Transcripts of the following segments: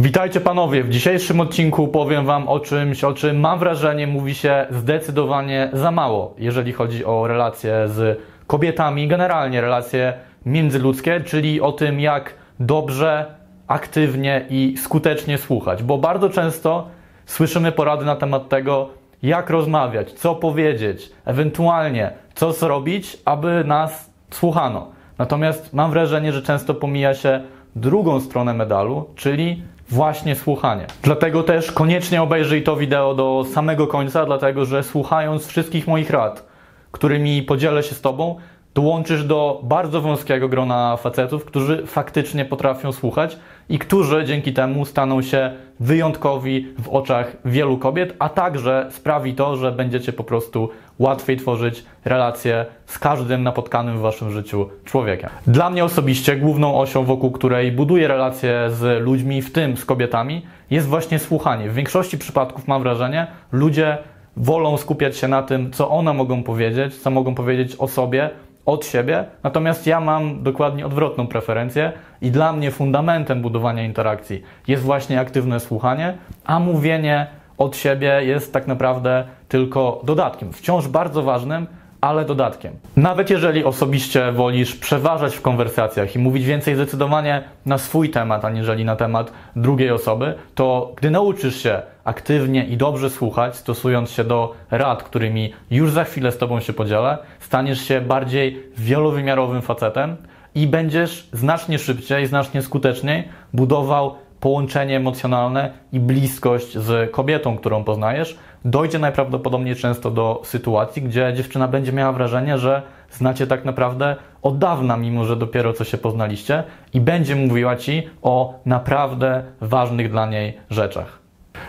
Witajcie panowie. W dzisiejszym odcinku powiem wam o czymś, o czym mam wrażenie mówi się zdecydowanie za mało, jeżeli chodzi o relacje z kobietami, generalnie relacje międzyludzkie, czyli o tym, jak dobrze, aktywnie i skutecznie słuchać, bo bardzo często słyszymy porady na temat tego, jak rozmawiać, co powiedzieć, ewentualnie co zrobić, aby nas słuchano. Natomiast mam wrażenie, że często pomija się drugą stronę medalu, czyli właśnie słuchanie. Dlatego też koniecznie obejrzyj to wideo do samego końca, dlatego że słuchając wszystkich moich rad, którymi podzielę się z Tobą, dołączysz do bardzo wąskiego grona facetów, którzy faktycznie potrafią słuchać i którzy dzięki temu staną się wyjątkowi w oczach wielu kobiet, a także sprawi to, że będziecie po prostu łatwiej tworzyć relacje z każdym napotkanym w waszym życiu człowiekiem. Dla mnie osobiście główną osią, wokół której buduję relacje z ludźmi, w tym z kobietami, jest właśnie słuchanie. W większości przypadków mam wrażenie, ludzie wolą skupiać się na tym, co one mogą powiedzieć, co mogą powiedzieć o sobie, od siebie, natomiast ja mam dokładnie odwrotną preferencję i dla mnie fundamentem budowania interakcji jest właśnie aktywne słuchanie, a mówienie od siebie jest tak naprawdę tylko dodatkiem, wciąż bardzo ważnym, ale dodatkiem. Nawet jeżeli osobiście wolisz przeważać w konwersacjach i mówić więcej zdecydowanie na swój temat, aniżeli na temat drugiej osoby, to gdy nauczysz się aktywnie i dobrze słuchać, stosując się do rad, którymi już za chwilę z Tobą się podzielę, staniesz się bardziej wielowymiarowym facetem i będziesz znacznie szybciej, znacznie skuteczniej budował połączenie emocjonalne i bliskość z kobietą, którą poznajesz, dojdzie najprawdopodobniej często do sytuacji, gdzie dziewczyna będzie miała wrażenie, że znacie tak naprawdę od dawna, mimo że dopiero co się poznaliście, i będzie mówiła ci o naprawdę ważnych dla niej rzeczach.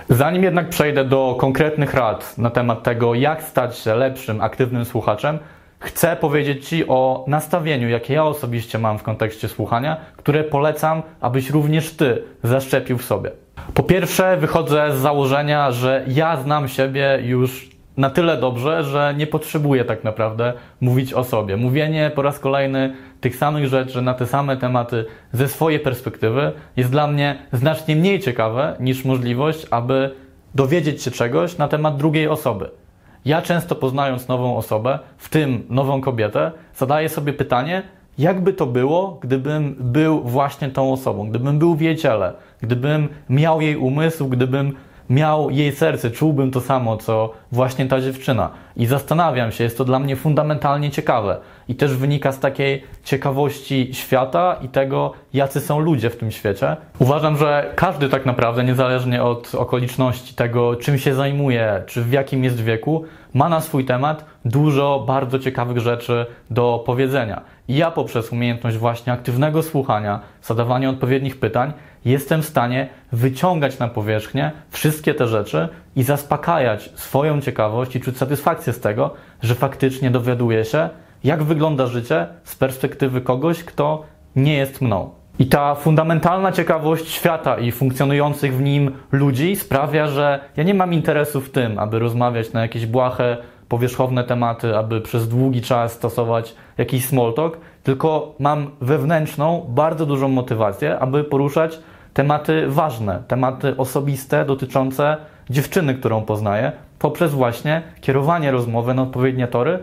Zanim jednak przejdę do konkretnych rad na temat tego, jak stać się lepszym, aktywnym słuchaczem, chcę powiedzieć Ci o nastawieniu, jakie ja osobiście mam w kontekście słuchania, które polecam, abyś również Ty zaszczepił w sobie. Po pierwsze, wychodzę z założenia, że ja znam siebie już na tyle dobrze, że nie potrzebuję tak naprawdę mówić o sobie. Mówienie po raz kolejny tych samych rzeczy na te same tematy ze swojej perspektywy jest dla mnie znacznie mniej ciekawe niż możliwość, aby dowiedzieć się czegoś na temat drugiej osoby. Ja często poznając nową osobę, w tym nową kobietę, zadaję sobie pytanie, jakby to było, gdybym był właśnie tą osobą, gdybym był w jej ciele, gdybym miał jej umysł, gdybym miał jej serce, czułbym to samo, co właśnie ta dziewczyna. I zastanawiam się, jest to dla mnie fundamentalnie ciekawe. I też wynika z takiej ciekawości świata i tego, jacy są ludzie w tym świecie. Uważam, że każdy tak naprawdę, niezależnie od okoliczności tego, czym się zajmuje, czy w jakim jest wieku, ma na swój temat dużo bardzo ciekawych rzeczy do powiedzenia. I ja poprzez umiejętność właśnie aktywnego słuchania, zadawania odpowiednich pytań, jestem w stanie wyciągać na powierzchnię wszystkie te rzeczy i zaspokajać swoją ciekawość i czuć satysfakcję z tego, że faktycznie dowiaduję się, jak wygląda życie z perspektywy kogoś, kto nie jest mną. I ta fundamentalna ciekawość świata i funkcjonujących w nim ludzi sprawia, że ja nie mam interesu w tym, aby rozmawiać na jakieś błahe, powierzchowne tematy, aby przez długi czas stosować jakiś small talk, tylko mam wewnętrzną, bardzo dużą motywację, aby poruszać tematy ważne, tematy osobiste dotyczące dziewczyny, którą poznaję, poprzez właśnie kierowanie rozmowy na odpowiednie tory,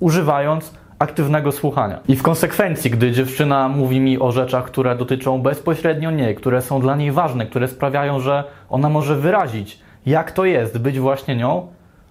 używając aktywnego słuchania. I w konsekwencji, gdy dziewczyna mówi mi o rzeczach, które dotyczą bezpośrednio niej, które są dla niej ważne, które sprawiają, że ona może wyrazić, jak to jest być właśnie nią,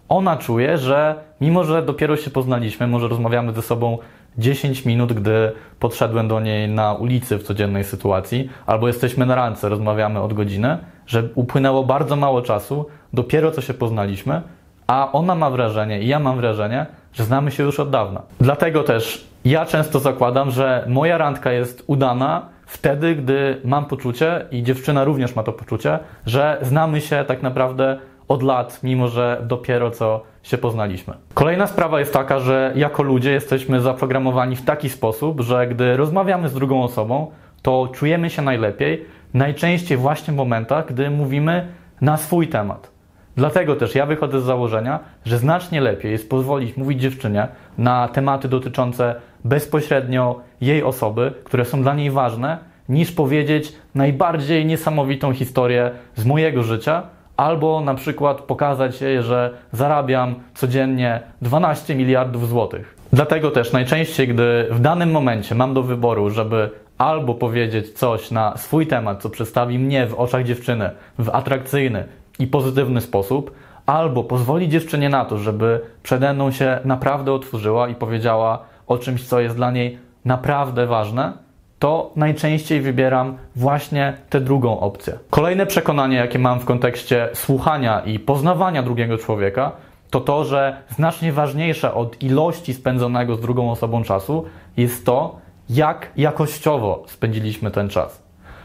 ona czuje, że mimo, że dopiero się poznaliśmy, może rozmawiamy ze sobą 10 minut, gdy podszedłem do niej na ulicy w codziennej sytuacji, albo jesteśmy na rance, rozmawiamy od godziny, że upłynęło bardzo mało czasu, dopiero co się poznaliśmy, a ona ma wrażenie i ja mam wrażenie, że znamy się już od dawna. Dlatego też ja często zakładam, że moja randka jest udana wtedy, gdy mam poczucie i dziewczyna również ma to poczucie, że znamy się tak naprawdę od lat, mimo że dopiero co się poznaliśmy. Kolejna sprawa jest taka, że jako ludzie jesteśmy zaprogramowani w taki sposób, że gdy rozmawiamy z drugą osobą, to czujemy się najlepiej, najczęściej właśnie w momentach, gdy mówimy na swój temat. Dlatego też ja wychodzę z założenia, że znacznie lepiej jest pozwolić mówić dziewczynie na tematy dotyczące bezpośrednio jej osoby, które są dla niej ważne, niż powiedzieć najbardziej niesamowitą historię z mojego życia, albo na przykład pokazać jej, że zarabiam codziennie 12 miliardów złotych. Dlatego też najczęściej, gdy w danym momencie mam do wyboru, żeby albo powiedzieć coś na swój temat, co przedstawi mnie w oczach dziewczyny w atrakcyjny i pozytywny sposób, albo pozwolić dziewczynie na to, żeby przede mną się naprawdę otworzyła i powiedziała o czymś, co jest dla niej naprawdę ważne, to najczęściej wybieram właśnie tę drugą opcję. Kolejne przekonanie, jakie mam w kontekście słuchania i poznawania drugiego człowieka, to to, że znacznie ważniejsze od ilości spędzonego z drugą osobą czasu jest to, jak jakościowo spędziliśmy ten czas.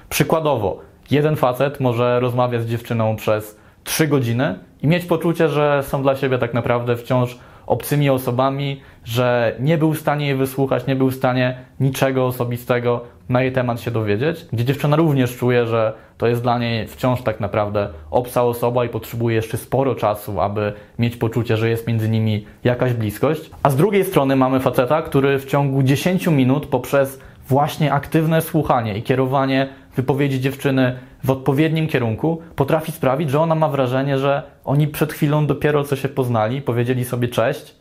Przykładowo, jeden facet może rozmawiać z dziewczyną przez 3 godziny i mieć poczucie, że są dla siebie tak naprawdę wciąż obcymi osobami, że nie był w stanie jej wysłuchać, nie był w stanie niczego osobistego na jej temat się dowiedzieć, gdzie dziewczyna również czuje, że to jest dla niej wciąż tak naprawdę obca osoba i potrzebuje jeszcze sporo czasu, aby mieć poczucie, że jest między nimi jakaś bliskość. A z drugiej strony mamy faceta, który w ciągu 10 minut poprzez właśnie aktywne słuchanie i kierowanie wypowiedzi dziewczyny w odpowiednim kierunku potrafi sprawić, że ona ma wrażenie, że oni przed chwilą dopiero co się poznali, powiedzieli sobie cześć,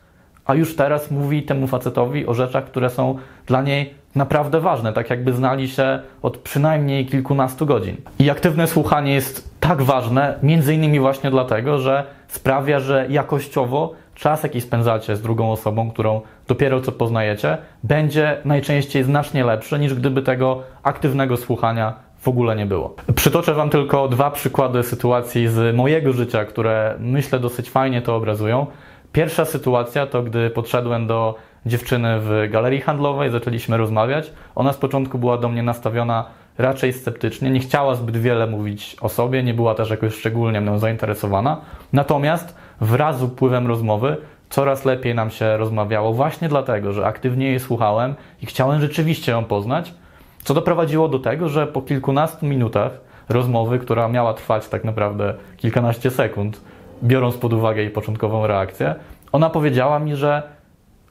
a już teraz mówi temu facetowi o rzeczach, które są dla niej naprawdę ważne, tak jakby znali się od przynajmniej kilkunastu godzin. I aktywne słuchanie jest tak ważne, między innymi właśnie dlatego, że sprawia, że jakościowo czas, jaki spędzacie z drugą osobą, którą dopiero co poznajecie, będzie najczęściej znacznie lepszy niż gdyby tego aktywnego słuchania w ogóle nie było. Przytoczę Wam tylko dwa przykłady sytuacji z mojego życia, które myślę dosyć fajnie to obrazują. Pierwsza sytuacja to gdy podszedłem do dziewczyny w galerii handlowej, zaczęliśmy rozmawiać. Ona z początku była do mnie nastawiona raczej sceptycznie, nie chciała zbyt wiele mówić o sobie, nie była też jakoś szczególnie mną zainteresowana. Natomiast wraz z upływem rozmowy coraz lepiej nam się rozmawiało, właśnie dlatego, że aktywnie jej słuchałem i chciałem rzeczywiście ją poznać, co doprowadziło do tego, że po kilkunastu minutach rozmowy, która miała trwać tak naprawdę kilkanaście sekund, biorąc pod uwagę jej początkową reakcję, ona powiedziała mi, że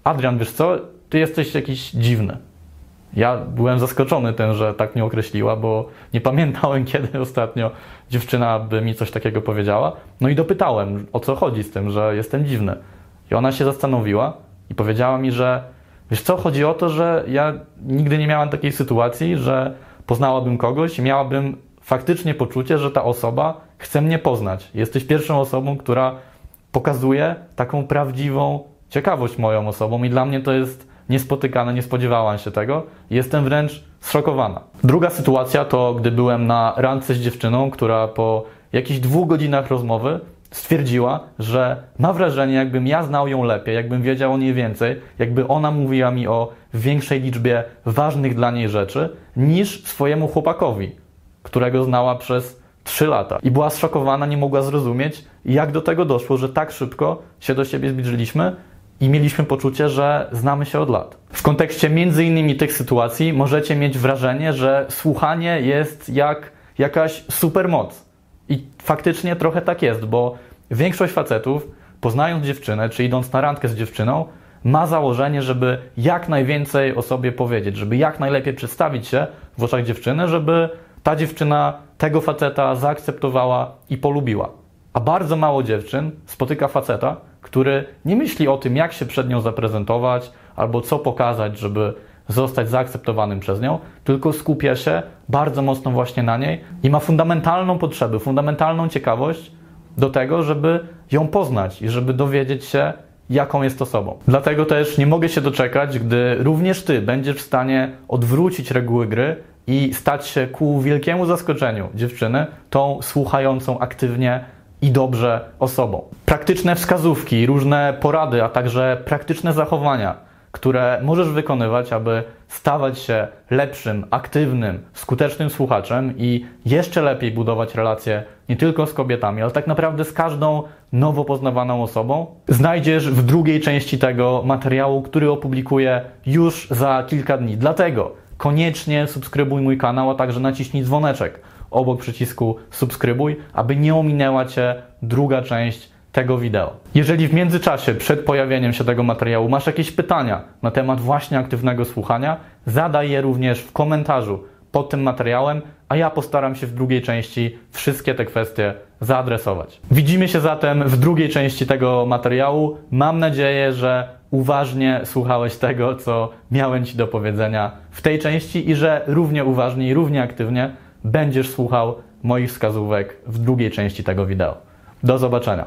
Adrian, wiesz co, ty jesteś jakiś dziwny. Ja byłem zaskoczony tym, że tak mnie określiła, bo nie pamiętałem, kiedy ostatnio dziewczyna by mi coś takiego powiedziała. No i dopytałem, o co chodzi z tym, że jestem dziwny. I ona się zastanowiła i powiedziała mi, że wiesz co, chodzi o to, że ja nigdy nie miałem takiej sytuacji, że poznałabym kogoś i miałabym faktycznie poczucie, że ta osoba chce mnie poznać. Jesteś pierwszą osobą, która pokazuje taką prawdziwą ciekawość moją osobą i dla mnie to jest niespotykane, nie spodziewałam się tego. Jestem wręcz zszokowana. Druga sytuacja to, gdy byłem na randce z dziewczyną, która po jakichś dwóch godzinach rozmowy stwierdziła, że ma wrażenie, jakbym ja znał ją lepiej, jakbym wiedział o niej więcej, jakby ona mówiła mi o większej liczbie ważnych dla niej rzeczy niż swojemu chłopakowi, którego znała przez 3 lata. I była zszokowana, nie mogła zrozumieć, jak do tego doszło, że tak szybko się do siebie zbliżyliśmy i mieliśmy poczucie, że znamy się od lat. W kontekście między innymi tych sytuacji możecie mieć wrażenie, że słuchanie jest jak jakaś supermoc. I faktycznie trochę tak jest, bo większość facetów, poznając dziewczynę, czy idąc na randkę z dziewczyną, ma założenie, żeby jak najwięcej o sobie powiedzieć, żeby jak najlepiej przedstawić się w oczach dziewczyny, żeby ta dziewczyna tego faceta zaakceptowała i polubiła. A bardzo mało dziewczyn spotyka faceta, który nie myśli o tym, jak się przed nią zaprezentować albo co pokazać, żeby zostać zaakceptowanym przez nią, tylko skupia się bardzo mocno właśnie na niej i ma fundamentalną potrzebę, fundamentalną ciekawość do tego, żeby ją poznać i żeby dowiedzieć się, jaką jest osobą. Dlatego też nie mogę się doczekać, gdy również Ty będziesz w stanie odwrócić reguły gry i stać się ku wielkiemu zaskoczeniu dziewczyny tą słuchającą aktywnie i dobrze osobą. Praktyczne wskazówki, różne porady, a także praktyczne zachowania, które możesz wykonywać, aby stawać się lepszym, aktywnym, skutecznym słuchaczem i jeszcze lepiej budować relacje nie tylko z kobietami, ale tak naprawdę z każdą nowo poznawaną osobą, znajdziesz w drugiej części tego materiału, który opublikuję już za kilka dni. Dlatego koniecznie subskrybuj mój kanał, a także naciśnij dzwoneczek obok przycisku subskrybuj, aby nie ominęła Cię druga część tego wideo. Jeżeli w międzyczasie, przed pojawieniem się tego materiału, masz jakieś pytania na temat właśnie aktywnego słuchania, zadaj je również w komentarzu pod tym materiałem, a ja postaram się w drugiej części wszystkie te kwestie zaadresować. Widzimy się zatem w drugiej części tego materiału. Mam nadzieję, że uważnie słuchałeś tego, co miałem Ci do powiedzenia w tej części i że równie uważnie i równie aktywnie będziesz słuchał moich wskazówek w drugiej części tego wideo. Do zobaczenia.